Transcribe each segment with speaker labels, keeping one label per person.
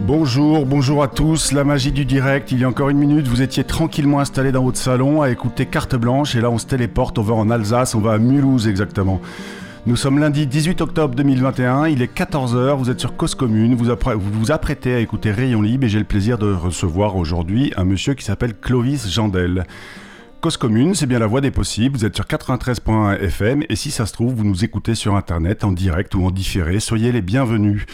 Speaker 1: Bonjour, bonjour à tous, la magie du direct, il y a encore une minute, vous étiez tranquillement installé dans votre salon à écouter Carte Blanche et là on se téléporte, on va en Alsace, on va à Mulhouse exactement. Nous sommes lundi 18 octobre 2021, il est 14h, vous êtes sur Cause Commune, vous vous, vous apprêtez à écouter Rayon Libre et j'ai le plaisir de recevoir aujourd'hui un monsieur qui s'appelle Clovis Jandel. Cause commune, c'est bien la voix des possibles. Vous êtes sur 93.1 FM et si ça se trouve, vous nous écoutez sur Internet en direct ou en différé. Soyez les bienvenus.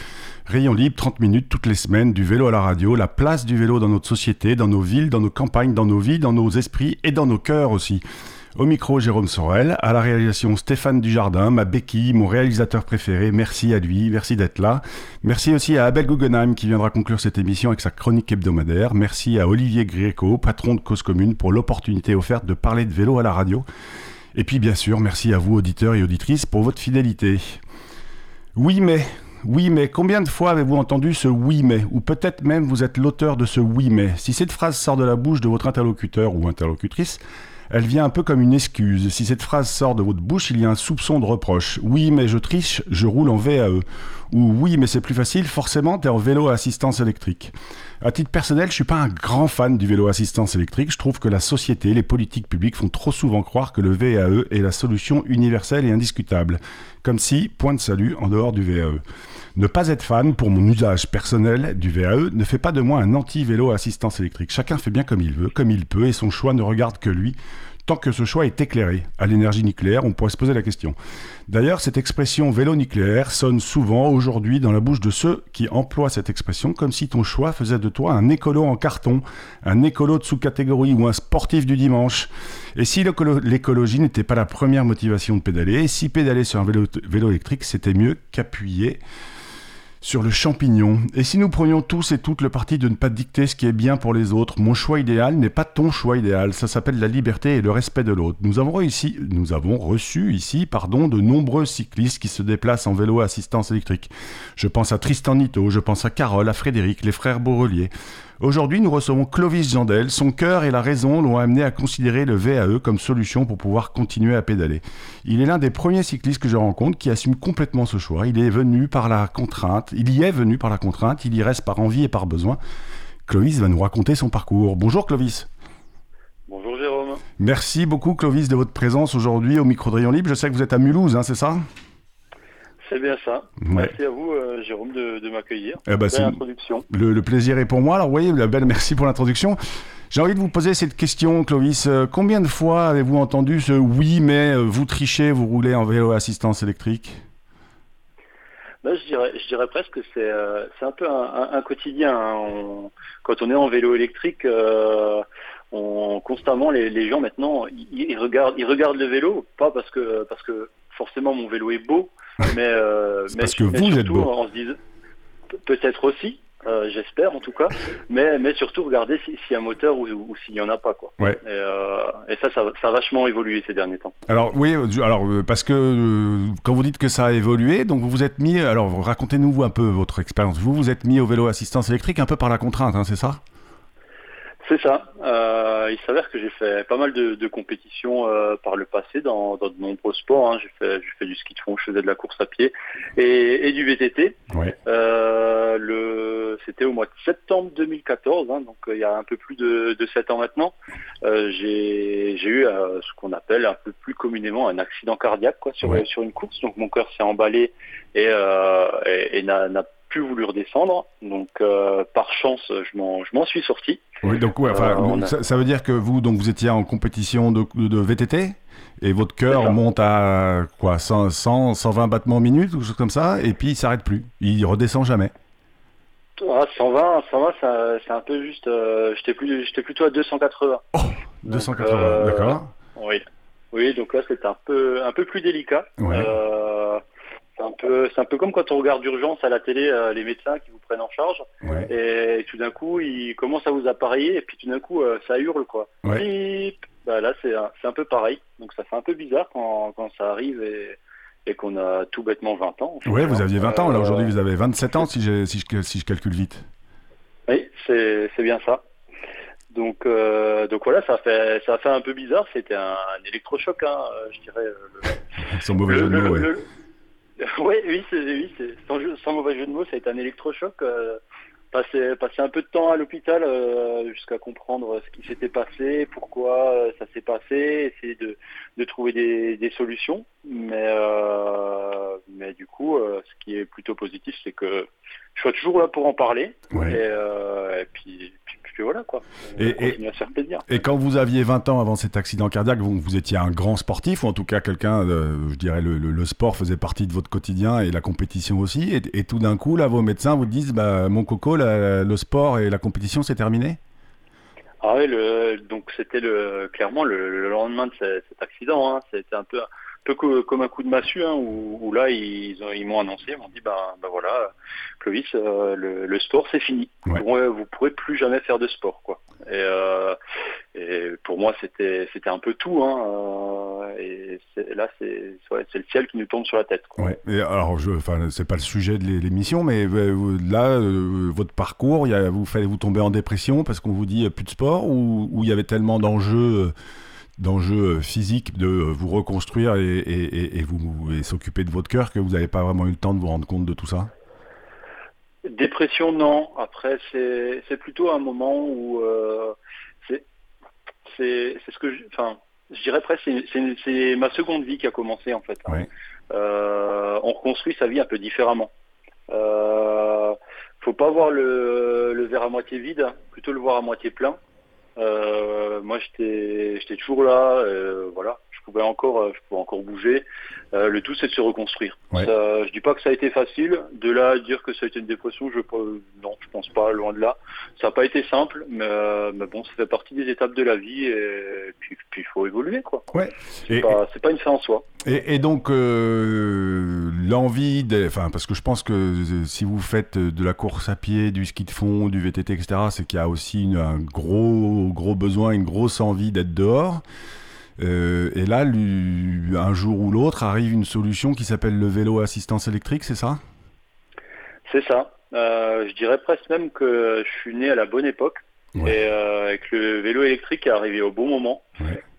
Speaker 1: Rayon libre, 30 minutes toutes les semaines, du vélo à la radio, la place du vélo dans notre société, dans nos villes, dans nos campagnes, dans nos vies, dans nos esprits et dans nos cœurs aussi. Au micro, Jérôme Sorel. À la réalisation, Stéphane Dujardin, ma béquille, mon réalisateur préféré. Merci à lui, merci d'être là. Merci aussi à Abel Guggenheim qui viendra conclure cette émission avec sa chronique hebdomadaire. Merci à Olivier Gréco, patron de Cause Commune, pour l'opportunité offerte de parler de vélo à la radio. Et puis bien sûr, merci à vous, auditeurs et auditrices, pour votre fidélité. Oui, mais oui, mais combien de fois avez-vous entendu ce oui, mais? Ou peut-être même vous êtes l'auteur de ce oui, mais? Si cette phrase sort de la bouche de votre interlocuteur ou interlocutrice, elle vient un peu comme une excuse. Si cette phrase sort de votre bouche, il y a un soupçon de reproche. Oui, mais je triche, je roule en VAE. Ou oui, mais c'est plus facile, forcément, t'es en vélo à assistance électrique. À titre personnel, je suis pas un grand fan du vélo assistance électrique. Je trouve que la société, les politiques publiques font trop souvent croire que le VAE est la solution universelle et indiscutable. Comme si, point de salut en dehors du VAE. Ne pas être fan, pour mon usage personnel du VAE, ne fait pas de moi un anti-vélo assistance électrique. Chacun fait bien comme il veut, comme il peut, et son choix ne regarde que lui tant que ce choix est éclairé. À l'énergie nucléaire, on pourrait se poser la question. D'ailleurs, cette expression vélo nucléaire sonne souvent aujourd'hui dans la bouche de ceux qui emploient cette expression comme si ton choix faisait de toi un écolo en carton, un écolo de sous-catégorie ou un sportif du dimanche. Et si l'écologie n'était pas la première motivation de pédaler, et si pédaler sur un vélo électrique, c'était mieux qu'appuyer sur le champignon. Et si nous prenions tous et toutes le parti de ne pas dicter ce qui est bien pour les autres, mon choix idéal n'est pas ton choix idéal, ça s'appelle la liberté et le respect de l'autre. Nous avons réussi, nous avons reçu ici, pardon, de nombreux cyclistes qui se déplacent en vélo à assistance électrique. Je pense à Tristan Nito, je pense à Carole, à Frédéric, les frères Borrelier. Aujourd'hui, nous recevons Clovis Jandel. Son cœur et la raison l'ont amené à considérer le VAE comme solution pour pouvoir continuer à pédaler. Il est l'un des premiers cyclistes que je rencontre qui assume complètement ce choix. Il est venu par la contrainte, il y est venu par la contrainte, il y reste par envie et par besoin. Clovis va nous raconter son parcours. Bonjour Clovis.
Speaker 2: Bonjour Jérôme.
Speaker 1: Merci beaucoup Clovis de votre présence aujourd'hui au micro de Rayon Libre. Je sais que vous êtes à Mulhouse, hein, c'est ça?
Speaker 2: C'est bien ça. Merci à vous, euh, Jérôme, de, m'accueillir.
Speaker 1: Eh ben, le, plaisir est pour moi. Alors, vous voyez, la belle merci pour l'introduction. J'ai envie de vous poser cette question, Clovis. Euh, combien de fois avez-vous entendu ce oui, mais euh, vous trichez, vous roulez en vélo assistance électrique
Speaker 2: ben, je, dirais, je dirais presque que c'est un peu un, quotidien. Hein. quand on est en vélo électrique, on, constamment, les, gens maintenant, ils, regardent, ils regardent le vélo, pas parce que, parce que forcément mon vélo est beau, mais,
Speaker 1: euh, parce que vous êtes beau.
Speaker 2: On se dit peut-être aussi, euh, j'espère en tout cas, mais, mais surtout regarder s'il y a un moteur ou, s'il n'y en a pas. Quoi.
Speaker 1: Ouais.
Speaker 2: Et, euh, et ça, ça, a vachement évolué ces derniers temps.
Speaker 1: Alors oui, alors, parce que quand vous dites que ça a évolué, donc vous vous êtes mis, alors racontez-nous un peu votre expérience. Vous vous êtes mis au vélo assistance électrique un peu par la contrainte, hein, c'est ça?
Speaker 2: C'est ça. Euh, il s'avère que j'ai fait pas mal de, compétitions euh, par le passé dans, de nombreux sports. Hein. J'ai fait, fait, du ski de fond, je faisais de la course à pied et, du VTT. Euh, le, c'était au mois de septembre 2014, hein, donc il y a un peu plus de, de 7 ans maintenant. j'ai, eu ce qu'on appelle un peu plus communément un accident cardiaque quoi, sur, sur une course. Donc mon cœur s'est emballé et, et, et n'a, n'a plus voulu redescendre. Donc euh, par chance, je m'en suis sorti.
Speaker 1: Oui, donc ouais, euh, ça, veut dire que vous donc vous étiez en compétition de, de VTT et votre cœur monte à quoi 100, 120 battements minute ou chose comme ça et puis il s'arrête plus, il redescend jamais.
Speaker 2: Ah, 120, 120 c'est un peu juste. Euh, j'étais plus, j'étais plutôt à 280.
Speaker 1: Oh, 280, d'accord.
Speaker 2: Oui, oui, donc là c'était un peu, un peu plus délicat. Ouais. C'est un peu, c'est un peu comme quand on regarde d'urgence à la télé, euh, les médecins qui vous prennent en charge, et tout d'un coup ils commencent à vous appareiller, et puis tout d'un coup euh, ça hurle quoi. Bah, là c'est un, c'est un peu pareil, donc ça fait un peu bizarre quand, quand ça arrive et, et qu'on a tout bêtement 20 ans.
Speaker 1: Oui, vous aviez 20 ans, là aujourd'hui vous avez 27 ans si, si, je, si je calcule vite.
Speaker 2: Oui, c'est, c'est bien ça. Donc, euh, donc voilà, ça fait, ça fait un peu bizarre. C'était un, électrochoc, hein, je dirais.
Speaker 1: sans mauvais jeu de mots, ouais.
Speaker 2: oui, oui, oui sans, sans, mauvais jeu de mots, ça a été un électrochoc. passer, passer un peu de temps à l'hôpital jusqu'à comprendre ce qui s'était passé, pourquoi ça s'est passé, essayer de, de trouver des, des, solutions. Mais, mais du coup, ce qui est plutôt positif, c'est que je suis toujours là pour en parler. Et, et puis, puis voilà quoi.
Speaker 1: et, Et quand vous aviez 20 ans avant cet accident cardiaque, vous, vous étiez un grand sportif, ou en tout cas quelqu'un, je dirais, le, sport faisait partie de votre quotidien et la compétition aussi. Et, tout d'un coup, là, vos médecins vous disent, bah, mon coco, le sport et la compétition, c'est terminé?
Speaker 2: Ah oui, le, donc c'était le, clairement le, lendemain de cet, accident. Hein, c'était un peu, peu comme un coup de massue, hein, où, là ils, ils m'ont annoncé, ils m'ont dit, bah, bah voilà, Clovis, euh, le, sport c'est fini. Vous, ne pourrez plus jamais faire de sport, quoi. Et, euh, et pour moi c'était c'était un peu tout, hein, euh, et là c'est le ciel qui nous tombe sur la tête.
Speaker 1: Quoi. Ouais. Et alors je, enfin c'est pas le sujet de l'émission, mais là votre parcours, y a, vous fallait vous tomber en dépression parce qu'on vous dit plus de sport ou il y avait tellement d'enjeux d'enjeux physiques de vous reconstruire et, et, et vous s'occuper de votre cœur que vous n'avez pas vraiment eu le temps de vous rendre compte de tout ça?
Speaker 2: Dépression, non. Après, c'est plutôt un moment où euh, c'est ce que je, enfin, je dirais presque, c'est ma seconde vie qui a commencé en fait. Euh, on reconstruit sa vie un peu différemment. Euh, faut pas voir le, le verre à moitié vide, plutôt le voir à moitié plein. Euh, moi, j'étais, toujours là. Euh, voilà, pouvais encore, euh, je pouvais encore bouger. Euh, le tout, c'est de se reconstruire. Ça, je dis pas que ça a été facile. De là à dire que ça a été une dépression, je non, je pense pas, loin de là. Ça n'a pas été simple, mais, mais, bon, ça fait partie des étapes de la vie et puis, il faut évoluer, quoi.
Speaker 1: Ouais.
Speaker 2: C'est pas, pas, une fin en soi.
Speaker 1: Et, et donc l'envie, enfin, parce que je pense que si vous faites de la course à pied, du ski de fond, du VTT, etc., c'est qu'il y a aussi une, un gros gros, besoin, une grosse envie d'être dehors. Euh, et là, un jour ou l'autre, arrive une solution qui s'appelle le vélo assistance électrique, c'est ça?
Speaker 2: C'est ça. Euh, je dirais presque même que je suis né à la bonne époque. Et euh, avec le vélo électrique est arrivé au bon moment.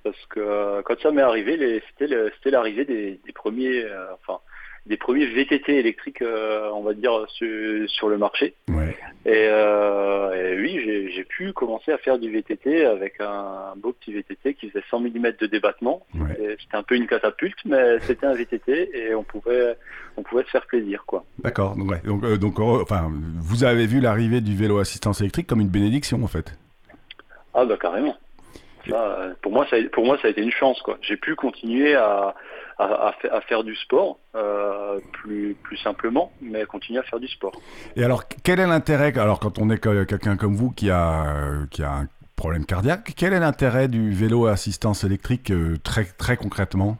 Speaker 2: Parce que quand ça m'est arrivé, c'était l'arrivée des, des, premiers, enfin, des premiers VTT électriques, euh, on va dire, sur, le marché. Euh, et, oui, j'ai pu commencer à faire du VTT avec un, beau petit VTT qui faisait 100 mm de débattement. C'était un peu une catapulte, mais c'était un VTT et on pouvait, on pouvait se faire plaisir, quoi.
Speaker 1: D'accord. Donc, euh, donc, enfin, vous avez vu l'arrivée du vélo assistance électrique comme une bénédiction, en fait.
Speaker 2: Ah bah carrément. pour moi, ça, pour moi, ça a été une chance, quoi. J'ai pu continuer à à, faire du sport euh, plus, plus simplement, mais continuer à faire du sport.
Speaker 1: Et alors, quel est l'intérêt, alors quand on est quelqu'un comme vous qui a, qui a un problème cardiaque, quel est l'intérêt du vélo à assistance électrique euh, très, très concrètement?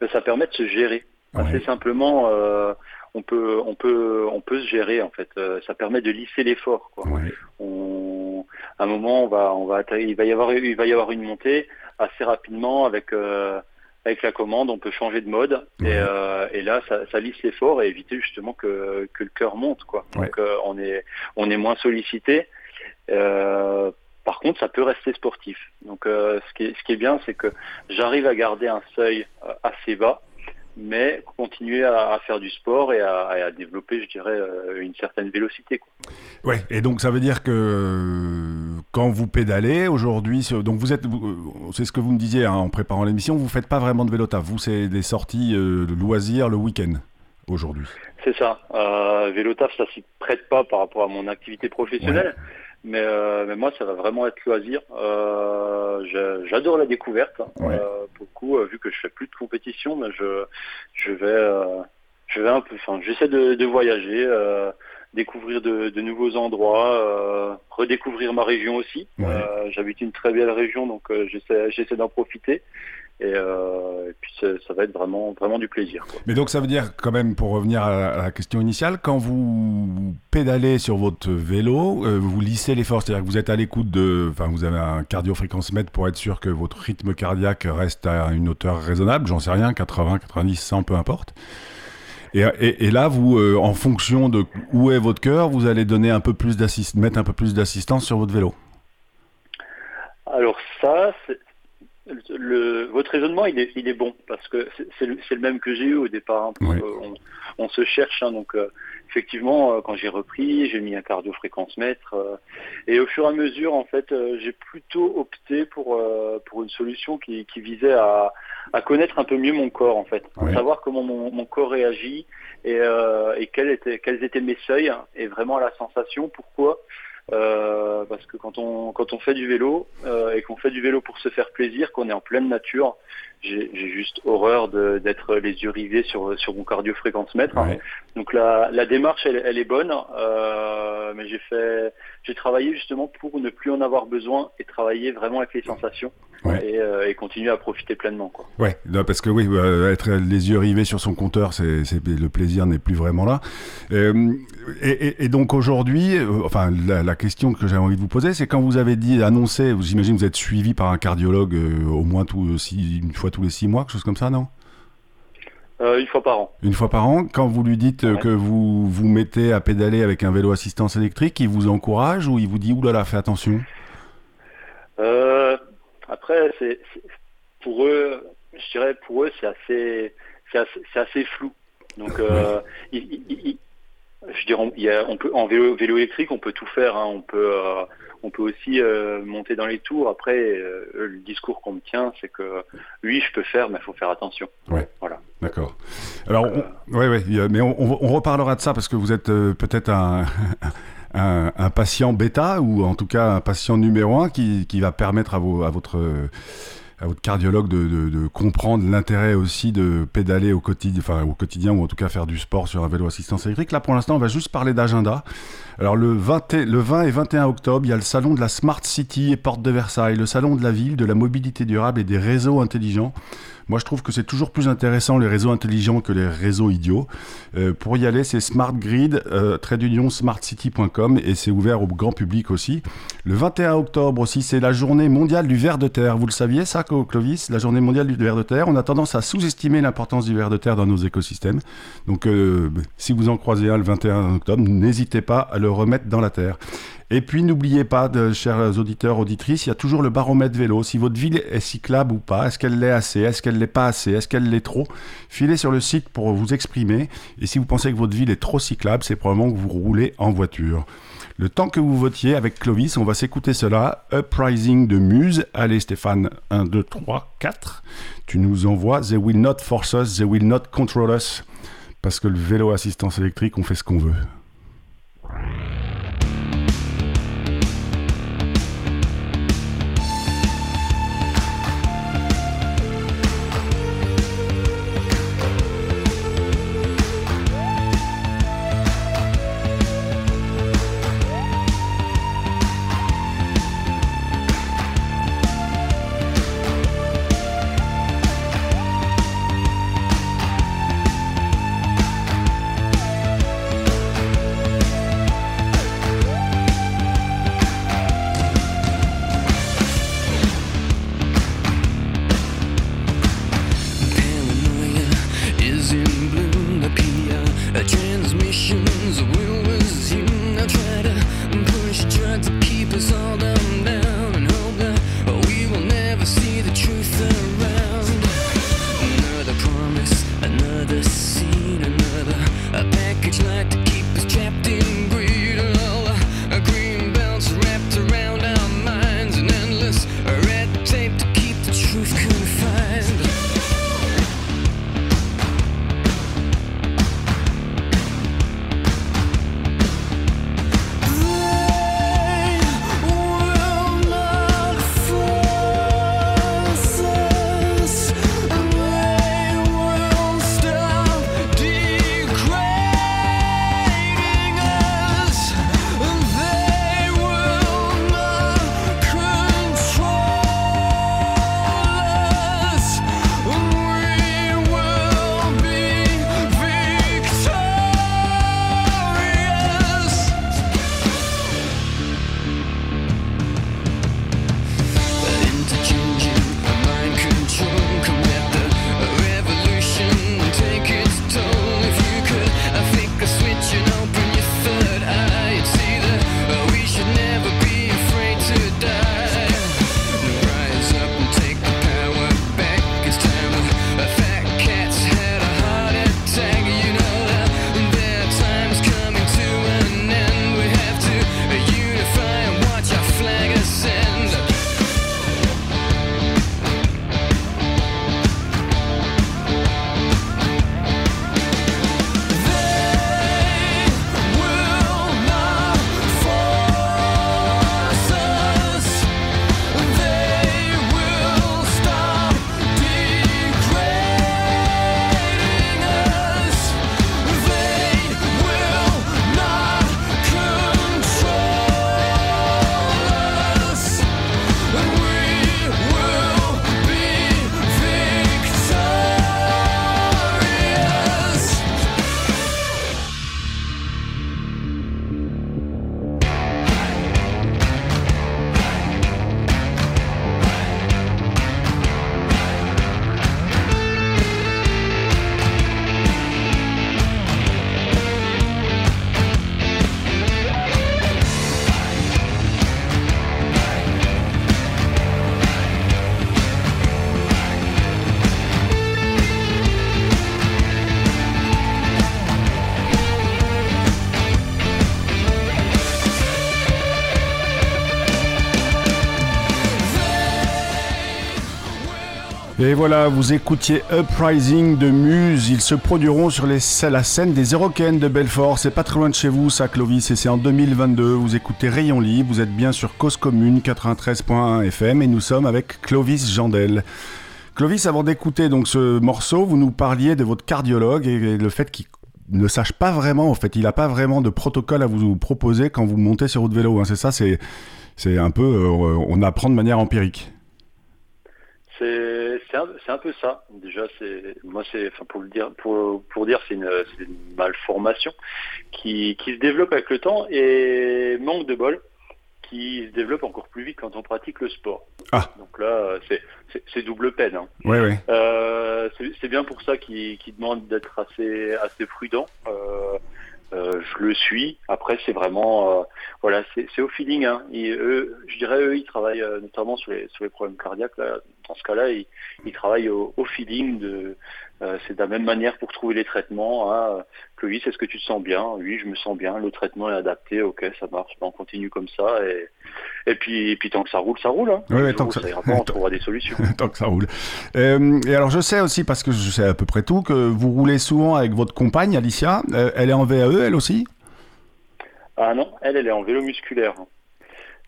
Speaker 2: Ben, Ça permet de se gérer. Assez simplement, euh, on peut, on peut, on peut se gérer en fait. ça permet de lisser l'effort. À un moment, on va, on va, il va y avoir, il va y avoir une montée assez rapidement avec avec la commande, on peut changer de mode et, euh, et, là, ça, ça lisse l'effort et éviter justement que, que le cœur monte. Quoi. Donc euh, on, est, on est moins sollicité. Euh, par contre, ça peut rester sportif. Donc ce, qui est, ce qui est bien, c'est que j'arrive à garder un seuil assez bas mais continuer à, faire du sport et à, développer, je dirais, une certaine vélocité. Quoi.
Speaker 1: Ouais, et donc ça veut dire que quand vous pédalez aujourd'hui, donc vous êtes, euh, c'est ce que vous me disiez hein, en préparant l'émission, vous faites pas vraiment de vélo Vous, c'est des sorties euh, de loisirs le week-end aujourd'hui.
Speaker 2: C'est ça. Euh, vélo ça s'y prête pas par rapport à mon activité professionnelle. Mais, euh, mais, moi, ça va vraiment être loisir. J'adore la découverte. Hein. beaucoup, vu que je fais plus de compétition, mais je, je vais, je vais un peu, enfin, j'essaie de, de, voyager découvrir de, nouveaux endroits, euh, redécouvrir ma région aussi. Euh, j'habite une très belle région, donc euh, j'essaie d'en profiter. Et, puis ça, va être vraiment, vraiment du plaisir.
Speaker 1: Mais donc ça veut dire quand même, pour revenir à la, question initiale, quand vous pédalez sur votre vélo, vous lissez l'effort, c'est-à-dire que vous êtes à l'écoute de, enfin vous avez un cardio-fréquence-mètre pour être sûr que votre rythme cardiaque reste à une hauteur raisonnable, j'en sais rien, 80, 90, 100, peu importe. Et, là, vous, euh, en fonction de où est votre cœur, vous allez donner un peu plus mettre un peu plus d'assistance sur votre vélo.
Speaker 2: Alors ça, le, votre raisonnement, il est, il est bon, parce que c'est le, le, même que j'ai eu au départ. Hein, on, on, se cherche, hein, donc euh, effectivement, euh, quand j'ai repris, j'ai mis un cardio-fréquence-mètre, euh, et au fur et à mesure, en fait, j'ai plutôt opté pour, pour une solution qui, qui visait à, à, connaître un peu mieux mon corps, en fait, à savoir comment mon, mon, corps réagit et, et quels, étaient, quels étaient mes seuils, et vraiment la sensation, pourquoi? Euh, parce que quand on quand on fait du vélo euh, et qu'on fait du vélo pour se faire plaisir, qu'on est en pleine nature, j'ai juste horreur d'être les yeux rivés sur sur mon cardio fréquence mètre. Donc la, la démarche elle, elle est bonne, euh, mais j'ai fait j'ai travaillé justement pour ne plus en avoir besoin et travailler vraiment avec les sensations et, euh, et, continuer à profiter pleinement. Quoi.
Speaker 1: Ouais, parce que oui, euh, être les yeux rivés sur son compteur, c'est le plaisir n'est plus vraiment là. Et, et, donc aujourd'hui, enfin la, la, question que j'ai envie de vous poser, c'est quand vous avez dit annoncé, j'imagine vous êtes suivi par un cardiologue au moins tout, une fois tous les six mois, quelque chose comme ça, non?
Speaker 2: Euh, une fois par an.
Speaker 1: Une fois par an. Quand vous lui dites que vous vous mettez à pédaler avec un vélo assistance électrique, il vous encourage ou il vous dit oulala, fais attention?
Speaker 2: Euh, Après, c'est pour eux, je dirais pour eux, c'est assez, c'est assez, flou. Donc, euh, je dirais, on, peut en vélo, vélo, électrique, on peut tout faire. Hein. On peut, euh, on peut aussi euh, monter dans les tours. Après, euh, le discours qu'on me tient, c'est que oui, je peux faire, mais il faut faire attention.
Speaker 1: Ouais. Voilà. D'accord. Alors, on, ouais, ouais, mais on, on, reparlera de ça parce que vous êtes peut-être un, un, un, patient bêta ou en tout cas un patient numéro un qui, qui va permettre à, vos, à votre à votre cardiologue de, comprendre l'intérêt aussi de pédaler au quotidien, enfin au quotidien ou en tout cas faire du sport sur un vélo assistance électrique. Là, pour l'instant, on va juste parler d'agenda. Alors le 20, le 20 et 21 octobre, il y a le salon de la Smart City et Porte de Versailles, le salon de la ville, de la mobilité durable et des réseaux intelligents. Moi, je trouve que c'est toujours plus intéressant les réseaux intelligents que les réseaux idiots. Euh, pour y aller, c'est Smart Grid, euh, smartcity.com et c'est ouvert au grand public aussi. Le 21 octobre aussi, c'est la journée mondiale du ver de terre. Vous le saviez, ça, Clovis? La journée mondiale du ver de terre. On a tendance à sous-estimer l'importance du ver de terre dans nos écosystèmes. Donc, euh, si vous en croisez un le 21 octobre, n'hésitez pas à le remettre dans la terre. Et puis n'oubliez pas, chers auditeurs, auditrices, il y a toujours le baromètre vélo. Si votre ville est cyclable ou pas, est-ce qu'elle l'est assez, est-ce qu'elle l'est pas assez, est-ce qu'elle l'est trop Filez sur le site pour vous exprimer. Et si vous pensez que votre ville est trop cyclable, c'est probablement que vous roulez en voiture. Le temps que vous votiez avec Clovis, on va s'écouter cela. Uprising de Muse. Allez Stéphane, 1, 2, 3, 4. Tu nous envoies They will not force us, they will not control us. Parce que le vélo assistance électrique, on fait ce qu'on veut. Et voilà, vous écoutiez Uprising de Muse. Ils se produiront sur les, la scène des Eurocaines de Belfort. C'est pas très loin de chez vous, ça, Clovis, et c'est en 2022. Vous écoutez Rayon Libre. Vous êtes bien sur Cause Commune 93.1 FM et nous sommes avec Clovis Jandel. Clovis, avant d'écouter donc ce morceau, vous nous parliez de votre cardiologue et le fait qu'il ne sache pas vraiment, en fait, il n'a pas vraiment de protocole à vous proposer quand vous montez sur votre vélo. Hein. C'est ça, c'est, c'est un peu, euh, on apprend de manière empirique.
Speaker 2: C'est un, un, peu ça. Déjà, c'est moi, c'est enfin pour le dire, pour, pour dire, c'est une, une, malformation qui, qui se développe avec le temps et manque de bol qui se développe encore plus vite quand on pratique le sport. Ah. Donc là, c'est double peine. Hein.
Speaker 1: Oui, oui.
Speaker 2: Euh, c'est bien pour ça qu'il demande d'être assez, assez prudent. Euh, euh, je le suis. Après, c'est vraiment, euh, voilà, c'est au feeling. Hein. eux, je dirais, eux, ils travaillent euh, notamment sur les, sur les problèmes cardiaques. Là. Dans ce cas-là, ils, ils, travaillent au, au feeling de, euh, c'est de la même manière pour trouver les traitements. Hein. oui, est-ce que tu te sens bien Oui, je me sens bien. Le traitement est adapté. Ok, ça marche. Ben, on continue comme ça. Et, et, puis, et puis tant que ça roule, ça roule. Hein.
Speaker 1: Oui, tant que ça,
Speaker 2: ira pas, on trouvera des solutions.
Speaker 1: tant que ça roule. Euh, et alors, je sais aussi, parce que je sais à peu près tout, que vous roulez souvent avec votre compagne, Alicia. Euh, elle est en VAE, elle aussi?
Speaker 2: Ah non, elle, elle est en vélo musculaire.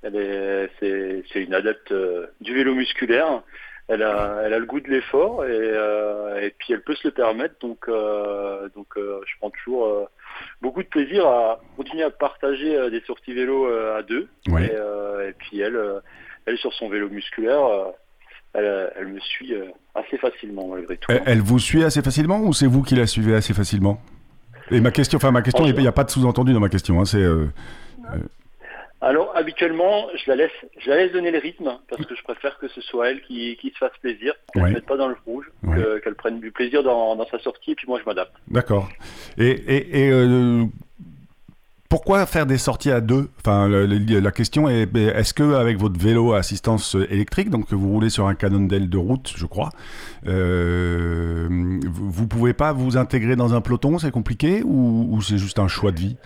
Speaker 2: Elle est, c'est, c'est une adepte du vélo musculaire elle a, elle a le goût de l'effort et, euh, et, puis elle peut se le permettre. Donc, euh, donc euh, je prends toujours beaucoup de plaisir à continuer à partager des sorties vélo à deux. Et, puis elle, elle sur son vélo musculaire. Elle, elle, me suit assez facilement malgré tout.
Speaker 1: Elle, vous suit assez facilement ou c'est vous qui la suivez assez facilement? Et ma question, enfin ma question, il n'y a pas de sous-entendu dans ma question. Hein, c'est
Speaker 2: alors habituellement, je la laisse, je la laisse donner le rythme parce que je préfère que ce soit elle qui, qui se fasse plaisir, qu'elle ne mette pas dans le rouge, qu'elle prenne du plaisir dans, dans, sa sortie et puis moi je m'adapte.
Speaker 1: D'accord. Et, et, et euh, pourquoi faire des sorties à deux? Enfin, la, question est est-ce que avec votre vélo à assistance électrique, donc que vous roulez sur un Cannondale de route, je crois, euh, vous, ne pouvez pas vous intégrer dans un peloton C'est compliqué ou, ou c'est juste un choix de vie?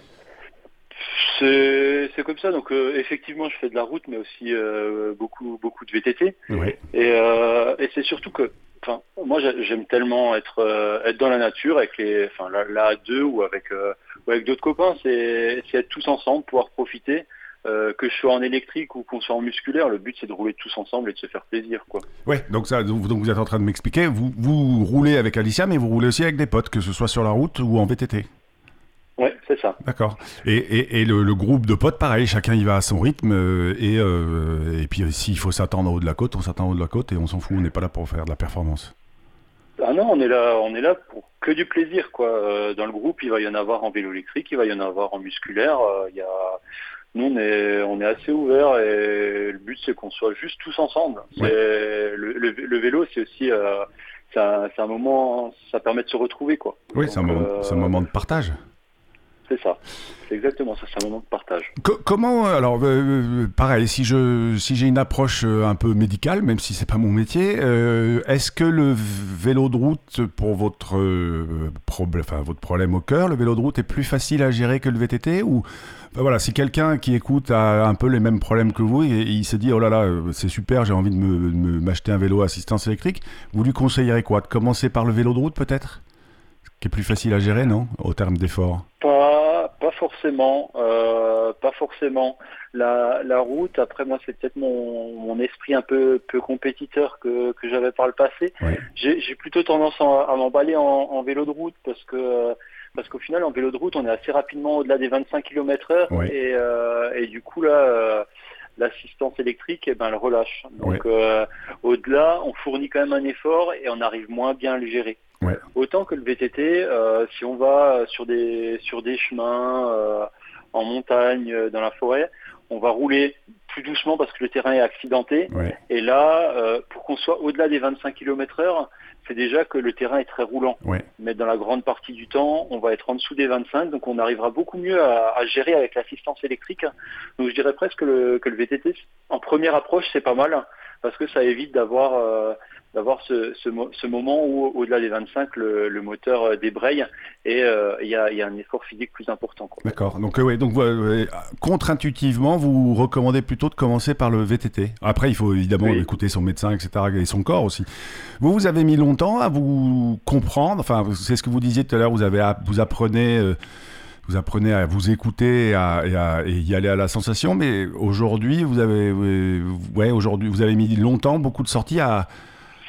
Speaker 2: C'est comme ça. Donc euh, effectivement, je fais de la route, mais aussi euh, beaucoup beaucoup de VTT. Euh, et, c'est surtout que, enfin, moi j'aime tellement être être dans la nature avec les, enfin là, à deux ou avec ou avec d'autres copains. C'est être tous ensemble, pouvoir profiter. que je sois en électrique ou qu'on soit en musculaire, le but c'est de rouler tous ensemble et de se faire plaisir, quoi.
Speaker 1: Ouais, donc ça, donc vous êtes en train de m'expliquer, vous, vous roulez avec Alicia, mais vous roulez aussi avec des potes, que ce soit sur la route ou en VTT.
Speaker 2: Oui, c'est ça.
Speaker 1: D'accord. Et, et, et le, groupe de potes, pareil, chacun y va à son rythme. Euh, et, euh, et puis s'il faut s'attendre au haut de la côte, on s'attend au haut de la côte et on s'en fout, on n'est pas là pour faire de la performance.
Speaker 2: Ah non, on est là, on est là pour que du plaisir, quoi. Euh, dans le groupe, il va y en avoir en vélo électrique, il va y en avoir en musculaire. Il y a... Nous, on est, on est assez ouvert et le but, c'est qu'on soit juste tous ensemble. Le, le, vélo, c'est aussi, c'est un, un, moment, ça permet de se retrouver, quoi.
Speaker 1: Oui, c'est un, un moment de partage.
Speaker 2: C'est ça. C'est exactement ça. C'est un moment de partage.
Speaker 1: comment alors euh, euh, pareil si je si j'ai une approche euh, un peu médicale même si c'est pas mon métier est-ce que le vélo de route pour votre problème enfin votre problème au cœur le vélo de route est plus facile à gérer que le VTT ou voilà si quelqu'un qui écoute a un peu les mêmes problèmes que vous et, il se dit oh là là c'est super j'ai envie de me m'acheter un vélo à assistance électrique vous lui conseillerez quoi? De commencer par le vélo de route peut-être? Qui est plus facile à gérer non au terme d'effort
Speaker 2: pas forcément, euh, pas forcément. La, la route, après moi, c'est peut-être mon, mon, esprit un peu, peu compétiteur que, que j'avais par le passé. J'ai plutôt tendance à, m'emballer en, en, vélo de route parce que parce qu'au final, en vélo de route, on est assez rapidement au-delà des 25 km heure et, euh, et du coup là. Euh, l'assistance électrique, eh ben, elle relâche. Donc, euh, au-delà, on fournit quand même un effort et on arrive moins bien à le gérer. Autant que le VTT, euh, si on va sur des sur des chemins euh, en montagne, euh, dans la forêt, on va rouler plus doucement parce que le terrain est accidenté. Et là, pour qu'on soit au-delà des 25 km/h, c'est déjà que le terrain est très roulant. Mais dans la grande partie du temps, on va être en dessous des 25, donc on arrivera beaucoup mieux à, gérer avec l'assistance électrique. Donc je dirais presque que le VTT, en première approche, c'est pas mal parce que ça évite d'avoir d'avoir ce, ce, moment où, au-delà des 25, le, moteur euh, débraye et euh, il y, a, y, a, un effort physique plus important.
Speaker 1: D'accord. Donc, oui, donc contre-intuitivement, vous recommandez plutôt de commencer par le VTT. Après, il faut évidemment écouter son médecin, etc., et son corps aussi. Vous, vous avez mis longtemps à vous comprendre. Enfin, c'est ce que vous disiez tout à l'heure. Vous avez, vous apprenez vous apprenez à vous écouter et, à, y aller à la sensation. Mais aujourd'hui, vous avez, ouais, aujourd'hui, vous avez mis longtemps, beaucoup de sorties à,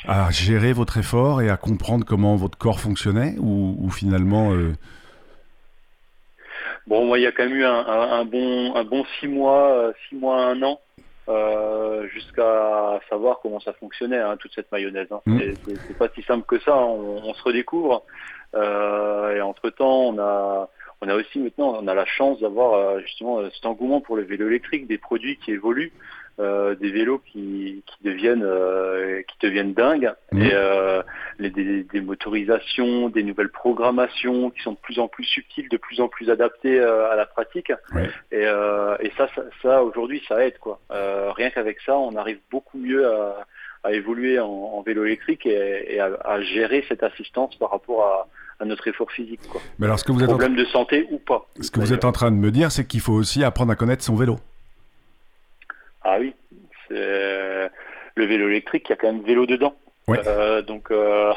Speaker 1: à, gérer votre effort et à comprendre comment votre corps fonctionnait, ou, finalement. Euh,
Speaker 2: bon, moi, il y a quand même eu un, bon, un bon six mois, euh, six mois, un an. Euh, jusqu'à savoir comment ça fonctionnait, hein, toute cette mayonnaise. Hein. Mmh. C'est pas si simple que ça, on, on se redécouvre. et entre-temps, on a, on a aussi maintenant, on a la chance d'avoir justement cet engouement pour le vélo électrique, des produits qui évoluent, euh, des vélos qui, deviennent qui deviennent dingues mmh. et des, motorisations, des nouvelles programmations qui sont de plus en plus subtiles, de plus en plus adaptées à la pratique. Et, ça, ça, aujourd'hui, ça aide quoi. rien qu'avec ça, on arrive beaucoup mieux à, évoluer en, vélo électrique et, à, gérer cette assistance par rapport à, à notre effort physique. Quoi.
Speaker 1: Mais alors, ce que vous êtes
Speaker 2: Problème de santé ou pas.
Speaker 1: Ce que vous êtes en train de me dire, c'est qu'il faut aussi apprendre à connaître son vélo.
Speaker 2: Ah oui, c'est le vélo électrique, il y a quand même vélo dedans. Euh, donc, euh,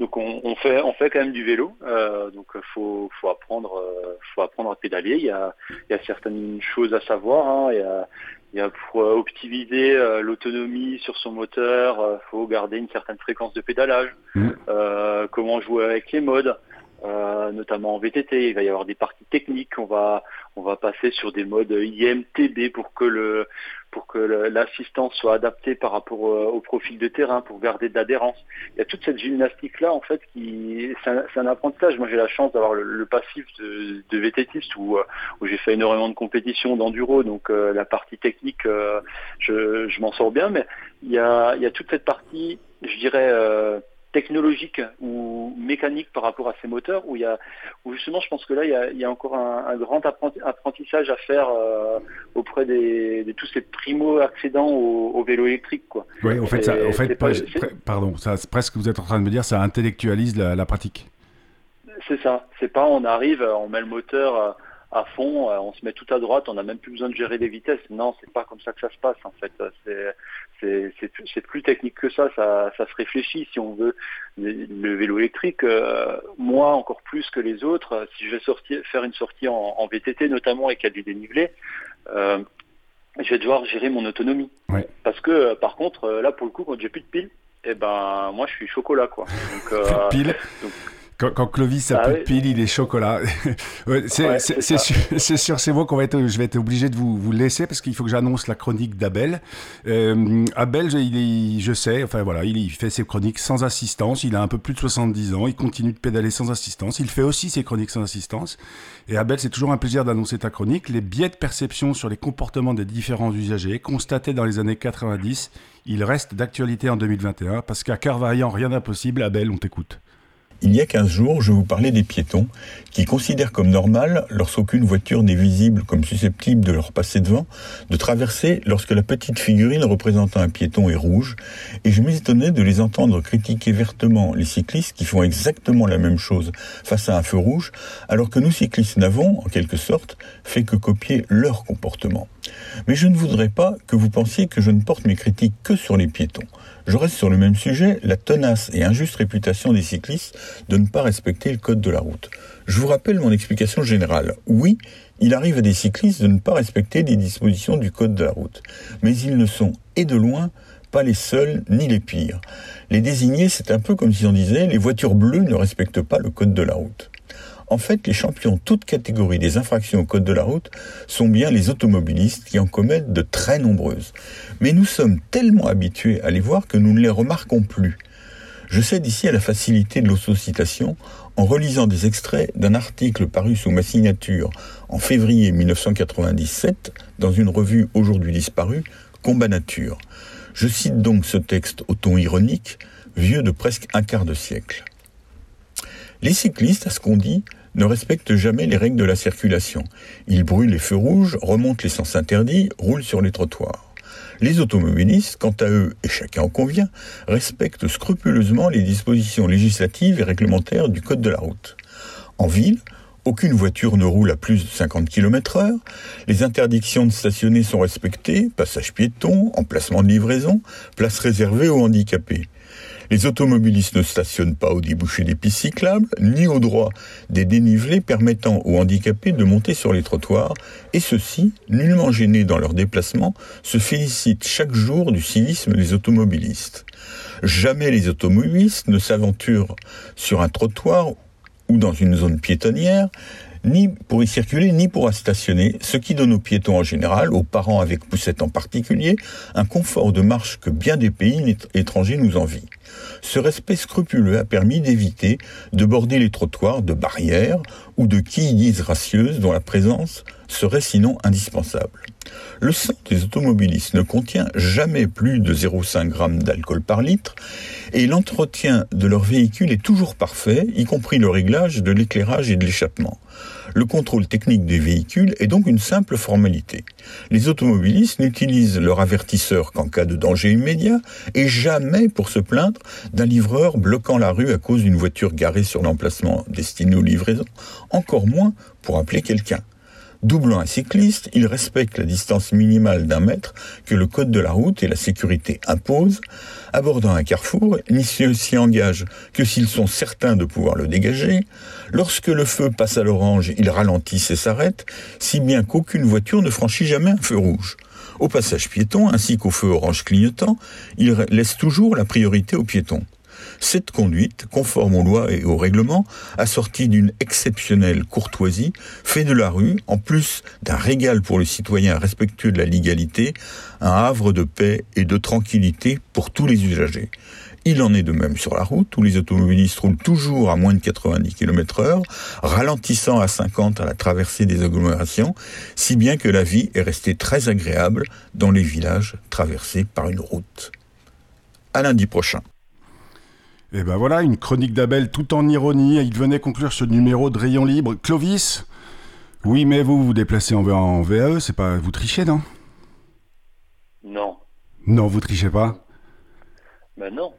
Speaker 2: donc on, fait, on fait quand même du vélo. Euh, donc, faut, faut apprendre, faut apprendre à pédaler. Il y a, il y a certaines choses à savoir. Hein. Il, y a, il y a pour optimiser l'autonomie sur son moteur, faut garder une certaine fréquence de pédalage. Mmh. comment jouer avec les modes. Euh, notamment en VTT. Il va y avoir des parties techniques. On va on va passer sur des modes IMTB pour que le pour que l'assistance soit adaptée par rapport au, profil de terrain pour garder de l'adhérence. Il y a toute cette gymnastique là en fait qui c'est un, apprentissage. Moi j'ai la chance d'avoir le, passif de, de VTTiste où où j'ai fait énormément de compétitions d'enduro donc euh, la partie technique euh, je, je m'en sors bien mais il y a il y a toute cette partie je dirais technologique ou mécanique par rapport à ces moteurs où il y a où justement je pense que là il y a, encore un, grand apprentissage à faire euh, auprès des, de tous ces primo accédants au, vélo électrique quoi.
Speaker 1: Oui, en fait, ça, en fait pardon, ça presque vous êtes en train de me dire ça intellectualise la, pratique.
Speaker 2: C'est ça, c'est pas on arrive, on met le moteur euh, à fond, euh, on se met tout à droite, on n'a même plus besoin de gérer des vitesses. Non, c'est pas comme ça que ça se passe en fait. C'est plus technique que ça, ça, se réfléchit. Si on veut le vélo électrique, euh, moi encore plus que les autres, si je vais sortir, faire une sortie en, VTT notamment et qu'il y a du dénivelé, euh, je vais devoir gérer mon autonomie. Parce que par contre, là pour le coup, quand j'ai plus de piles, eh ben moi je suis chocolat quoi.
Speaker 1: Donc, pile. Quand, Clovis a ah plus de pile, il est chocolat. c'est sur ces mots qu'on va être, je vais être obligé de vous, vous laisser parce qu'il faut que j'annonce la chronique d'Abel. Euh, Abel, il je sais, enfin voilà, il, fait ses chroniques sans assistance. Il a un peu plus de 70 ans. Il continue de pédaler sans assistance. Il fait aussi ses chroniques sans assistance. Et Abel, c'est toujours un plaisir d'annoncer ta chronique. Les biais de perception sur les comportements des différents usagers constatés dans les années 90, il reste d'actualité en 2021 parce qu'à cœur vaillant, rien d'impossible. Abel, on t'écoute.
Speaker 3: Il y a 15 jours, je vous parlais des piétons qui considèrent comme normal, lorsqu'aucune voiture n'est visible comme susceptible de leur passer devant, de traverser lorsque la petite figurine représentant un piéton est rouge, et je m'étonnais de les entendre critiquer vertement les cyclistes qui font exactement la même chose face à un feu rouge, alors que nous cyclistes n'avons, en quelque sorte, fait que copier leur comportement. Mais je ne voudrais pas que vous pensiez que je ne porte mes critiques que sur les piétons. Je reste sur le même sujet, la tenace et injuste réputation des cyclistes de ne pas respecter le code de la route. Je vous rappelle mon explication générale. Oui, il arrive à des cyclistes de ne pas respecter les dispositions du code de la route. Mais ils ne sont, et de loin, pas les seuls ni les pires. Les désignés, c'est un peu comme si on disait les voitures bleues ne respectent pas le code de la route. En fait, les champions toutes catégories des infractions au code de la route sont bien les automobilistes qui en commettent de très nombreuses. Mais nous sommes tellement habitués à les voir que nous ne les remarquons plus. Je cède ici à la facilité de l'autocitation en relisant des extraits d'un article paru sous ma signature en février 1997 dans une revue aujourd'hui disparue, Combat Nature. Je cite donc ce texte au ton ironique, vieux de presque un quart de siècle. Les cyclistes, à ce qu'on dit, ne respectent jamais les règles de la circulation. Ils brûlent les feux rouges, remontent les sens interdits, roulent sur les trottoirs. Les automobilistes, quant à eux, et chacun en convient, respectent scrupuleusement les dispositions législatives et réglementaires du Code de la route. En ville, aucune voiture ne roule à plus de 50 km heure. Les interdictions de stationner sont respectées, passage piéton, emplacement de livraison, place réservée aux handicapés. Les automobilistes ne stationnent pas au débouché des pistes cyclables, ni au droit des dénivelés permettant aux handicapés de monter sur les trottoirs, et ceux-ci, nullement gênés dans leur déplacement, se félicitent chaque jour du civisme des automobilistes. Jamais les automobilistes ne s'aventurent sur un trottoir ou dans une zone piétonnière, ni pour y circuler, ni pour y stationner, ce qui donne aux piétons en général, aux parents avec poussette en particulier, un confort de marche que bien des pays étrangers nous envient. Ce respect scrupuleux a permis d'éviter de border les trottoirs de barrières ou de quilles disgracieuses dont la présence serait sinon indispensable. Le sang des automobilistes ne contient jamais plus de 0,5 g d'alcool par litre et l'entretien de leur véhicule est toujours parfait, y compris le réglage de l'éclairage et de l'échappement. Le contrôle technique des véhicules est donc une simple formalité. Les automobilistes n'utilisent leur avertisseur qu'en cas de danger immédiat et jamais pour se plaindre d'un livreur bloquant la rue à cause d'une voiture garée sur l'emplacement destiné aux livraisons, encore moins pour appeler quelqu'un. Doublant un cycliste, il respecte la distance minimale d'un mètre que le code de la route et la sécurité imposent. Abordant un carrefour, ils s'y engagent que s'ils sont certains de pouvoir le dégager. Lorsque le feu passe à l'orange, ils ralentissent et s'arrêtent, si bien qu'aucune voiture ne franchit jamais un feu rouge. Au passage piéton, ainsi qu'au feu orange clignotant, ils laissent toujours la priorité aux piétons. Cette conduite, conforme aux lois et aux règlements, assortie d'une exceptionnelle courtoisie, fait de la rue, en plus d'un régal pour le citoyen respectueux de la légalité, un havre de paix et de tranquillité pour tous les usagers. Il en est de même sur la route, où les automobilistes roulent toujours à moins de 90 km heure, ralentissant à 50 à la traversée des agglomérations, si bien que la vie est restée très agréable dans les villages traversés par une route. À lundi prochain.
Speaker 1: Et ben voilà, une chronique d'Abel tout en ironie. Il venait conclure ce numéro de Rayon Libre. Clovis? Oui, mais vous vous déplacez en, en VAE, c'est pas. Vous trichez, non?
Speaker 2: Non.
Speaker 1: Non, vous trichez pas?
Speaker 2: Ben non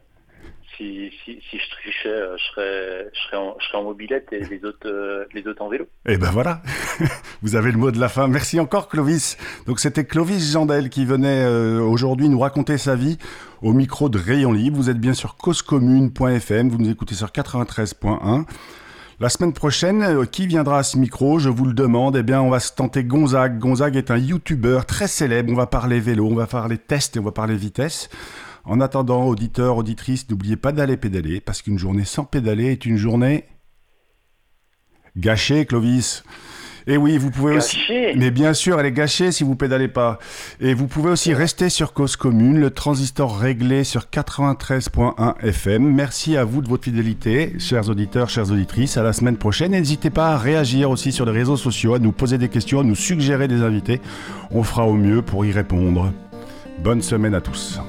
Speaker 2: si, je trichais, euh, je serais, en, mobilette et les autres, euh, en vélo.
Speaker 1: Et eh ben voilà, vous avez le mot de la fin. Merci encore Clovis. Donc c'était Clovis Jandel qui venait euh, aujourd'hui nous raconter sa vie au micro de Rayon Libre. Vous êtes bien sur causecommune.fm, vous nous écoutez sur 93.1. La semaine prochaine, qui viendra à ce micro? Je vous le demande. Eh bien, on va se tenter Gonzague. Gonzague est un YouTuber très célèbre. On va parler vélo, on va parler test et on va parler vitesse. En attendant, auditeurs, auditrices, n'oubliez pas d'aller pédaler, parce qu'une journée sans pédaler est une journée gâchée, Clovis. Et oui, vous pouvez aussi. Mais bien sûr, elle est gâchée si vous pédalez pas. Et vous pouvez aussi rester sur Cause Commune, le transistor réglé sur 93.1 FM. Merci à vous de votre fidélité, chers auditeurs, chères auditrices. À la semaine prochaine. N'hésitez pas à réagir aussi sur les réseaux sociaux, à nous poser des questions, à nous suggérer des invités. On fera au mieux pour y répondre. Bonne semaine à tous.